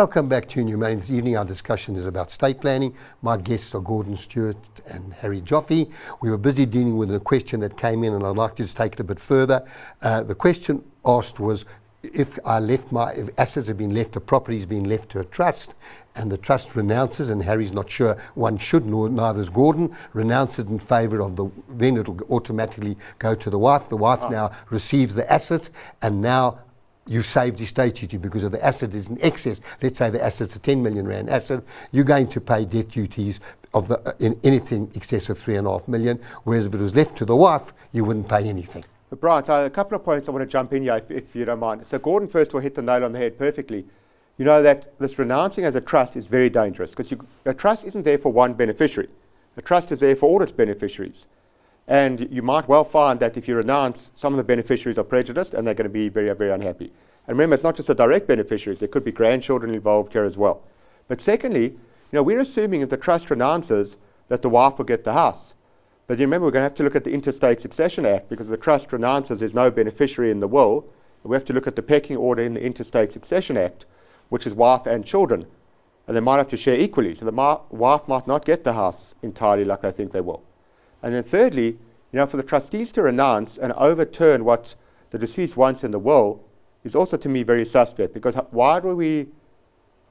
Welcome back to New Money. This evening, our discussion is about state planning. My guests are Gordon Stewart and Harry Joffe. We were busy dealing with a question that came in, and I'd like to just take it a bit further. Uh, the question asked was if I left my if assets have been left, a property has been left to a trust, and the trust renounces, and Harry's not sure one should, nor neither is Gordon, renounce it in favour of the, then it'll automatically go to the wife. The wife oh. now receives the asset, and now you saved estate duty because of the asset is in excess. Let's say the asset's a 10 million rand asset, you're going to pay death duties of the, uh, in anything excess of three and a half million, whereas if it was left to the wife, you wouldn't pay anything. Brian, so a couple of points I want to jump in here, if, if you don't mind. So Gordon first of all hit the nail on the head perfectly. You know that this renouncing as a trust is very dangerous because a trust isn't there for one beneficiary. A trust is there for all its beneficiaries. And you might well find that if you renounce, some of the beneficiaries are prejudiced and they're going to be very, very unhappy. And remember, it's not just the direct beneficiaries, there could be grandchildren involved here as well. But secondly, you know, we're assuming if the trust renounces that the wife will get the house. But you remember, we're going to have to look at the Intestate Succession Act because the trust renounces there's no beneficiary in the will. We have to look at the pecking order in the Intestate Succession Act, which is wife and children. And they might have to share equally. So the wife might not get the house entirely like they think they will. And then thirdly, you know, for the trustees to renounce and overturn what the deceased wants in the will is also to me very suspect because why do we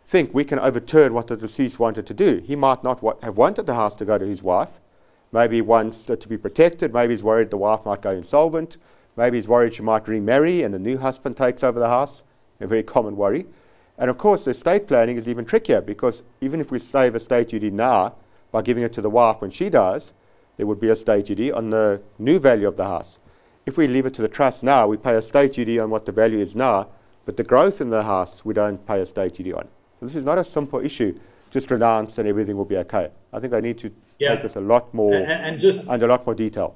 think we can overturn what the deceased wanted to do? He might not wa- have wanted the house to go to his wife. Maybe he wants it to be protected. Maybe he's worried the wife might go insolvent. Maybe he's worried she might remarry and the new husband takes over the house. A very common worry. And of course, estate planning is even trickier because even if we save estate duty now by giving it to the wife when she dies, there would be a state duty on the new value of the house. If we leave it to the trust now, we pay a state duty on what the value is now, but the growth in the house we don't pay a state duty on. So this is not a simple issue. Just renounce and everything will be okay. I think I need to yeah. take this a lot more and, and just and a lot more detail.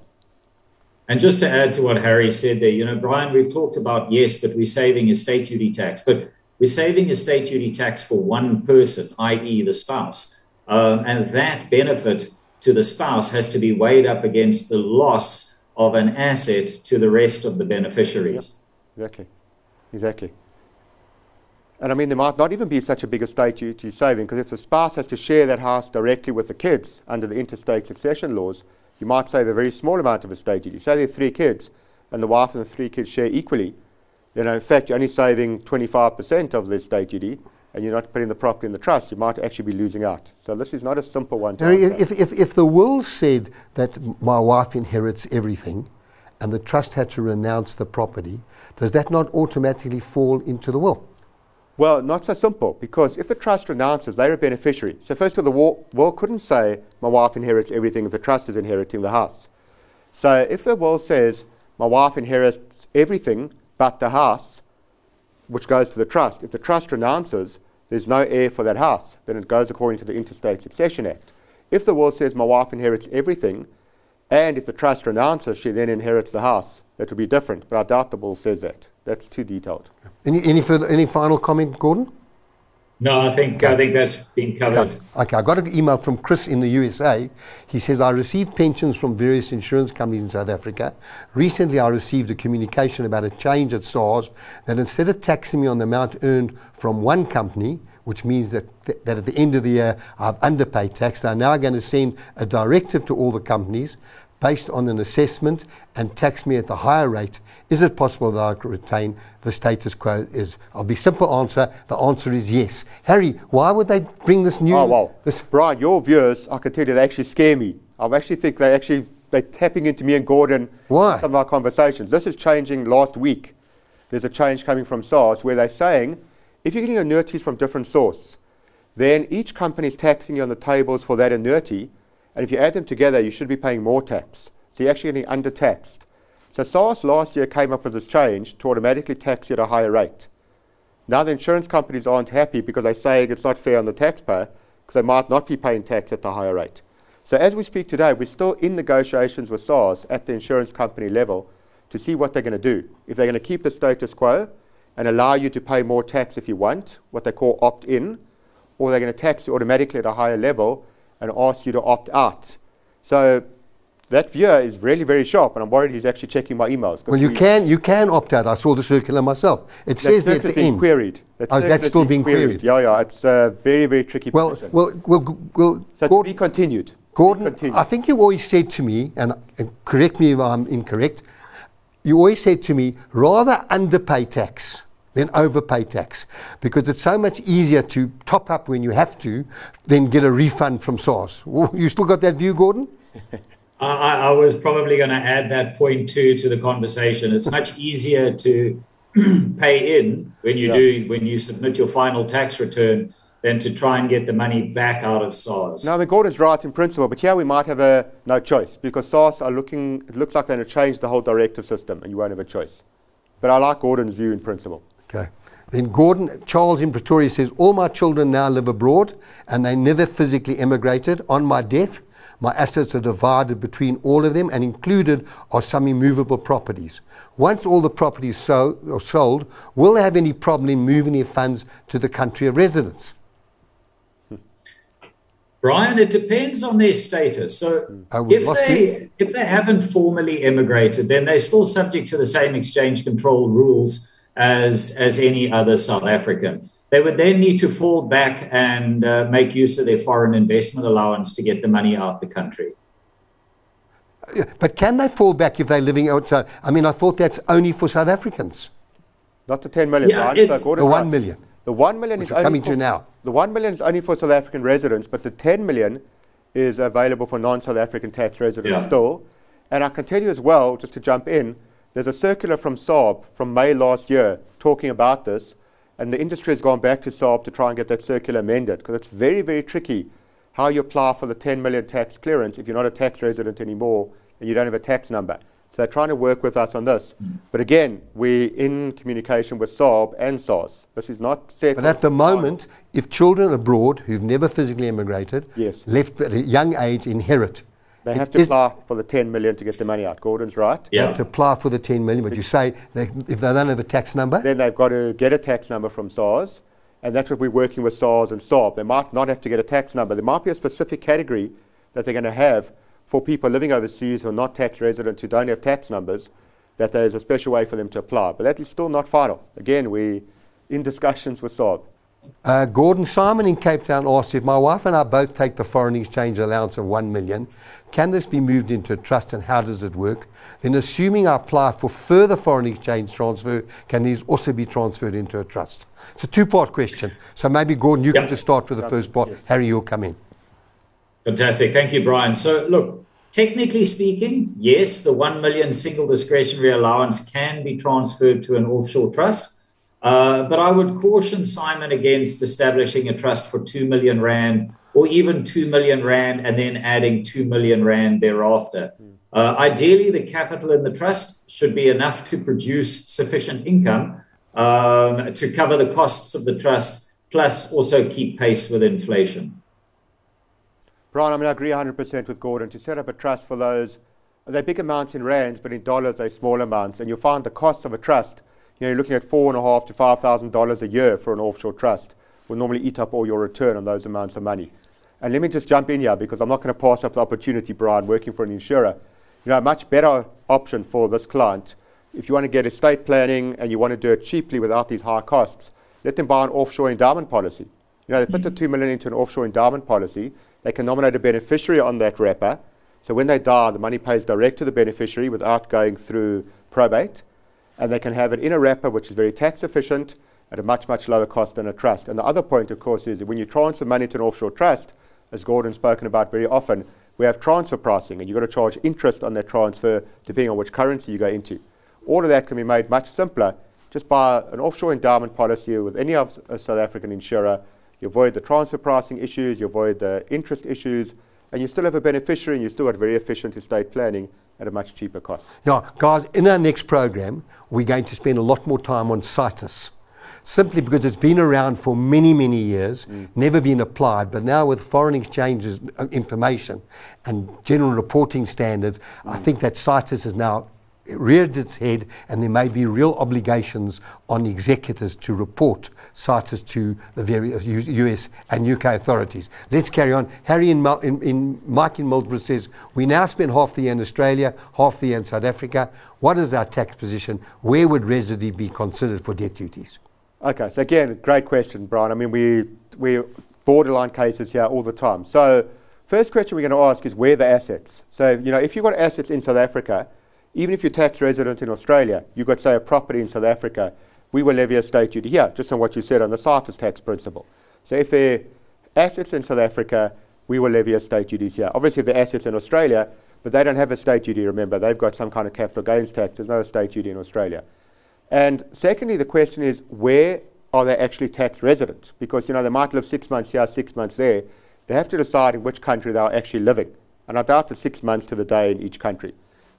And just to add to what Harry said there, you know, Brian, we've talked about yes, but we're saving estate duty tax, but we're saving estate duty tax for one person, i.e., the spouse, um, and that benefit to the spouse has to be weighed up against the loss of an asset to the rest of the beneficiaries. Exactly. Exactly. And I mean, there might not even be such a big estate duty saving because if the spouse has to share that house directly with the kids under the intestate succession laws, you might save a very small amount of estate duty. Say there are three kids and the wife and the three kids share equally. Then, in fact, you're only saving 25% of the estate duty and you're not putting the property in the trust, you might actually be losing out. So this is not a simple one. To if, if, if the will said that my wife inherits everything and the trust had to renounce the property, does that not automatically fall into the will? Well, not so simple, because if the trust renounces, they're a beneficiary. So first of all, the will couldn't say my wife inherits everything if the trust is inheriting the house. So if the will says my wife inherits everything but the house, which goes to the trust, if the trust renounces, there's no heir for that house, then it goes according to the Intestate Succession Act. If the will says my wife inherits everything, and if the trust renounces, she then inherits the house, that would be different. But I doubt the will says that. That's too detailed. Any, any, further, any final comment, Gordon? No, I think I think that's been covered. Okay. okay, I got an email from Chris in the USA. He says I received pensions from various insurance companies in South Africa. Recently, I received a communication about a change at SARS that instead of taxing me on the amount earned from one company, which means that, th- that at the end of the year I've underpaid tax, they're now going to send a directive to all the companies based on an assessment and tax me at the higher rate, is it possible that I could retain the status quo? Is I'll be simple answer. The answer is yes. Harry, why would they bring this new? Oh well, this Brian, your viewers, I can tell you, they actually scare me. I actually think they actually they're tapping into me and Gordon. Why? Some of our conversations. This is changing last week. There's a change coming from SARS where they're saying if you're getting annuities from different source, then each company is taxing you on the tables for that annuity and if you add them together, you should be paying more tax. So you're actually getting undertaxed. So SARS last year came up with this change to automatically tax you at a higher rate. Now the insurance companies aren't happy because they're saying it's not fair on the taxpayer because they might not be paying tax at the higher rate. So as we speak today, we're still in negotiations with SARS at the insurance company level to see what they're going to do. If they're going to keep the status quo and allow you to pay more tax if you want, what they call opt-in, or they're going to tax you automatically at a higher level and ask you to opt out. So that viewer is really very sharp, and I'm worried he's actually checking my emails. Well, you can you can opt out. I saw the circular myself. It that says there at the end. queried. That Oh, that's still being queried. Yeah, yeah. It's a very, very tricky Well, position. well, well, well so Gordon, be continued. To be Gordon, continued. I think you always said to me, and, and correct me if I'm incorrect, you always said to me, rather underpay tax than overpay tax, because it's so much easier to top up when you have to than get a refund from SARS. You still got that view, Gordon? I, I I was probably going to add that point too to the conversation. It's much easier to pay in when you Yeah. do when you submit your final tax return than to try and get the money back out of SARS. Now, the Gordon's right in principle, but here we might have a no choice because SARS are looking. It looks like they're going to change the whole directive system, and you won't have a choice. But I like Gordon's view in principle. Okay. Then Gordon, Charles in Pretoria says, All my children now live abroad and they never physically emigrated. On my death, my assets are divided between all of them and included are some immovable properties. Once all the properties sold, are sold, will they have any problem in moving their funds to the country of residence? Brian, it depends on their status. So Oh, if they if they haven't formally emigrated, then they're still subject to the same exchange control rules as as any other South African. They would then need to fall back and uh, make use of their foreign investment allowance to get the money out the country. But can they fall back if they're living outside? I mean, I thought that's only for South Africans, Not the 10 million, Yeah, Brian. it's- so the 1 million. The 1 million is only coming for, to now. The 1 million is only for South African residents, but the 10 million is available for non-South African tax residents Yeah. still. And I can tell you as well, just to jump in, there's a circular from SARB from May last year talking about this, and the industry has gone back to SARB to try and get that circular amended because it's very, very tricky how you apply for the 10 million tax clearance if you're not a tax resident anymore and you don't have a tax number. So they're trying to work with us on this. But again, we're in communication with SARB and SARS. This is not set. But at the moment, if children abroad who've never physically immigrated, Yes. left at a young age, inherit, They it have to apply for the 10 million to get the money out. Gordon's right. they Yeah. have to apply for the 10 million, but you say they, if they don't have a tax number, Then they've got to get a tax number from SARS, and that's what we're working with SARS and SARB. They might not have to get a tax number. There might be a specific category that they're going to have for people living overseas who are not tax residents who don't have tax numbers, that there's a special way for them to apply. But that is still not final. Again, we're in discussions with SARB. Uh, Gordon Simon in Cape Town asked if my wife and I both take the foreign exchange allowance of 1 million, can this be moved into a trust and how does it work? Then, assuming I apply for further foreign exchange transfer, can these also be transferred into a trust? It's a two part question. So maybe, Gordon, you Yep. can just start with the first part. Harry, you'll come in. Fantastic. Thank you, Brian. So, look, technically speaking, yes, the 1 million single discretionary allowance can be transferred to an offshore trust. Uh, but I would caution Simon against establishing a trust for 2 million Rand or even 2 million Rand and then adding 2 million Rand thereafter. Uh, ideally, the capital in the trust should be enough to produce sufficient income um, to cover the costs of the trust, plus also keep pace with inflation. Brian, I mean, I agree 100% with Gordon. To set up a trust for those, they're big amounts in rands, but in dollars they're small amounts. And you'll find the cost of a trust, you know, you're looking at four and a half to five thousand dollars a year for an offshore trust. Will normally eat up all your return on those amounts of money. And let me just jump in here because I'm not going to pass up the opportunity, Brian, working for an insurer. You know, a much better option for this client, if you want to get estate planning and you want to do it cheaply without these high costs, let them buy an offshore endowment policy. You know, they put the mm-hmm. two million into an offshore endowment policy. They can nominate a beneficiary on that wrapper. So when they die, the money pays direct to the beneficiary without going through probate. And they can have it in a wrapper which is very tax efficient at a much, much lower cost than a trust. And the other point, of course, is that when you transfer money to an offshore trust, as Gordon's spoken about very often, we have transfer pricing, and you've got to charge interest on that transfer depending on which currency you go into. All of that can be made much simpler just by an offshore endowment policy with any of a South African insurer. You avoid the transfer pricing issues, you avoid the interest issues, and you still have a beneficiary and you still got very efficient estate planning at a much cheaper cost. Now, guys, in our next program, we're going to spend a lot more time on situs. Simply because it's been around for many, many years, never been applied, but now with foreign exchanges uh, information and general reporting standards, I think that situs is now reared its head, and there may be real obligations on executors to report situs to the various US and UK authorities. Let's carry on. Harry in, in, in Mike in Mildred says, We now spend half the year in Australia, half the year in South Africa. What is our tax position? Where would residency be considered for death duties? Okay, so again, great question, Brian. I mean, we, we borderline cases here all the time. So, first question we're going to ask is where the assets? So, you know, if you've got assets in South Africa, even if you're tax resident in Australia, you've got, say, a property in South Africa, we will levy a state duty here, just on what you said on the situs tax principle. So if they're assets in South Africa, we will levy a state duty here. Obviously, if they're assets in Australia, but they don't have a state duty, remember, they've got some kind of capital gains tax. There's no state duty in Australia. And secondly, the question is where are they actually tax residents? Because, you know, they might live six months here, six months there. They have to decide in which country they are actually living. And I doubt it's six months to the day in each country.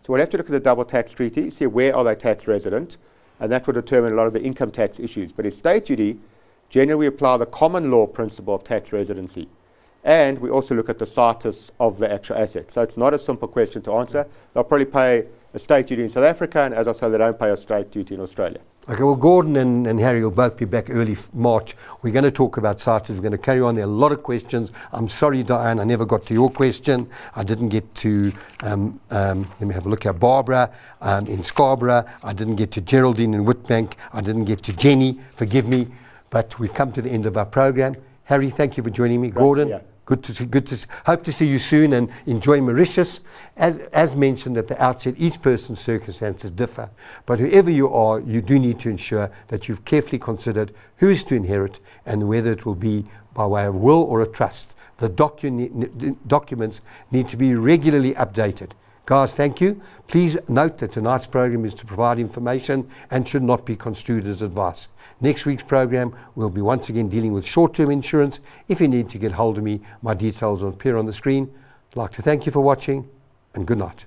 So we'll have to look at the double tax treaty, see where are they tax resident, and that will determine a lot of the income tax issues. But in state duty, generally we apply the common law principle of tax residency. And we also look at the status of the actual asset. So it's not a simple question to answer. They'll probably pay a state duty in South Africa, and as I said, they don't pay a state duty in Australia. Okay, well, Gordon and, and Harry will both be back early March. We're going to talk about situs. We're going to carry on. There are a lot of questions. I'm sorry, Diane, I never got to your question. I didn't get to, um, um, let me have a look at Barbara um, in Scarborough. I didn't get to Geraldine in Witbank. I didn't get to Jenny. Forgive me. But we've come to the end of our program. Harry, thank you for joining me. Gordon. Yeah. Good to see, good to see, hope to see you soon and enjoy Mauritius. As, as mentioned at the outset, each person's circumstances differ, but whoever you are, you do need to ensure that you've carefully considered who is to inherit and whether it will be by way of will or a trust. The docu- documents need to be regularly updated. Guys, thank you. Please note that tonight's program is to provide information and should not be construed as advice. Next week's program, we'll be once again dealing with short term insurance. If you need to get hold of me, my details will appear on the screen. I'd like to thank you for watching and good night.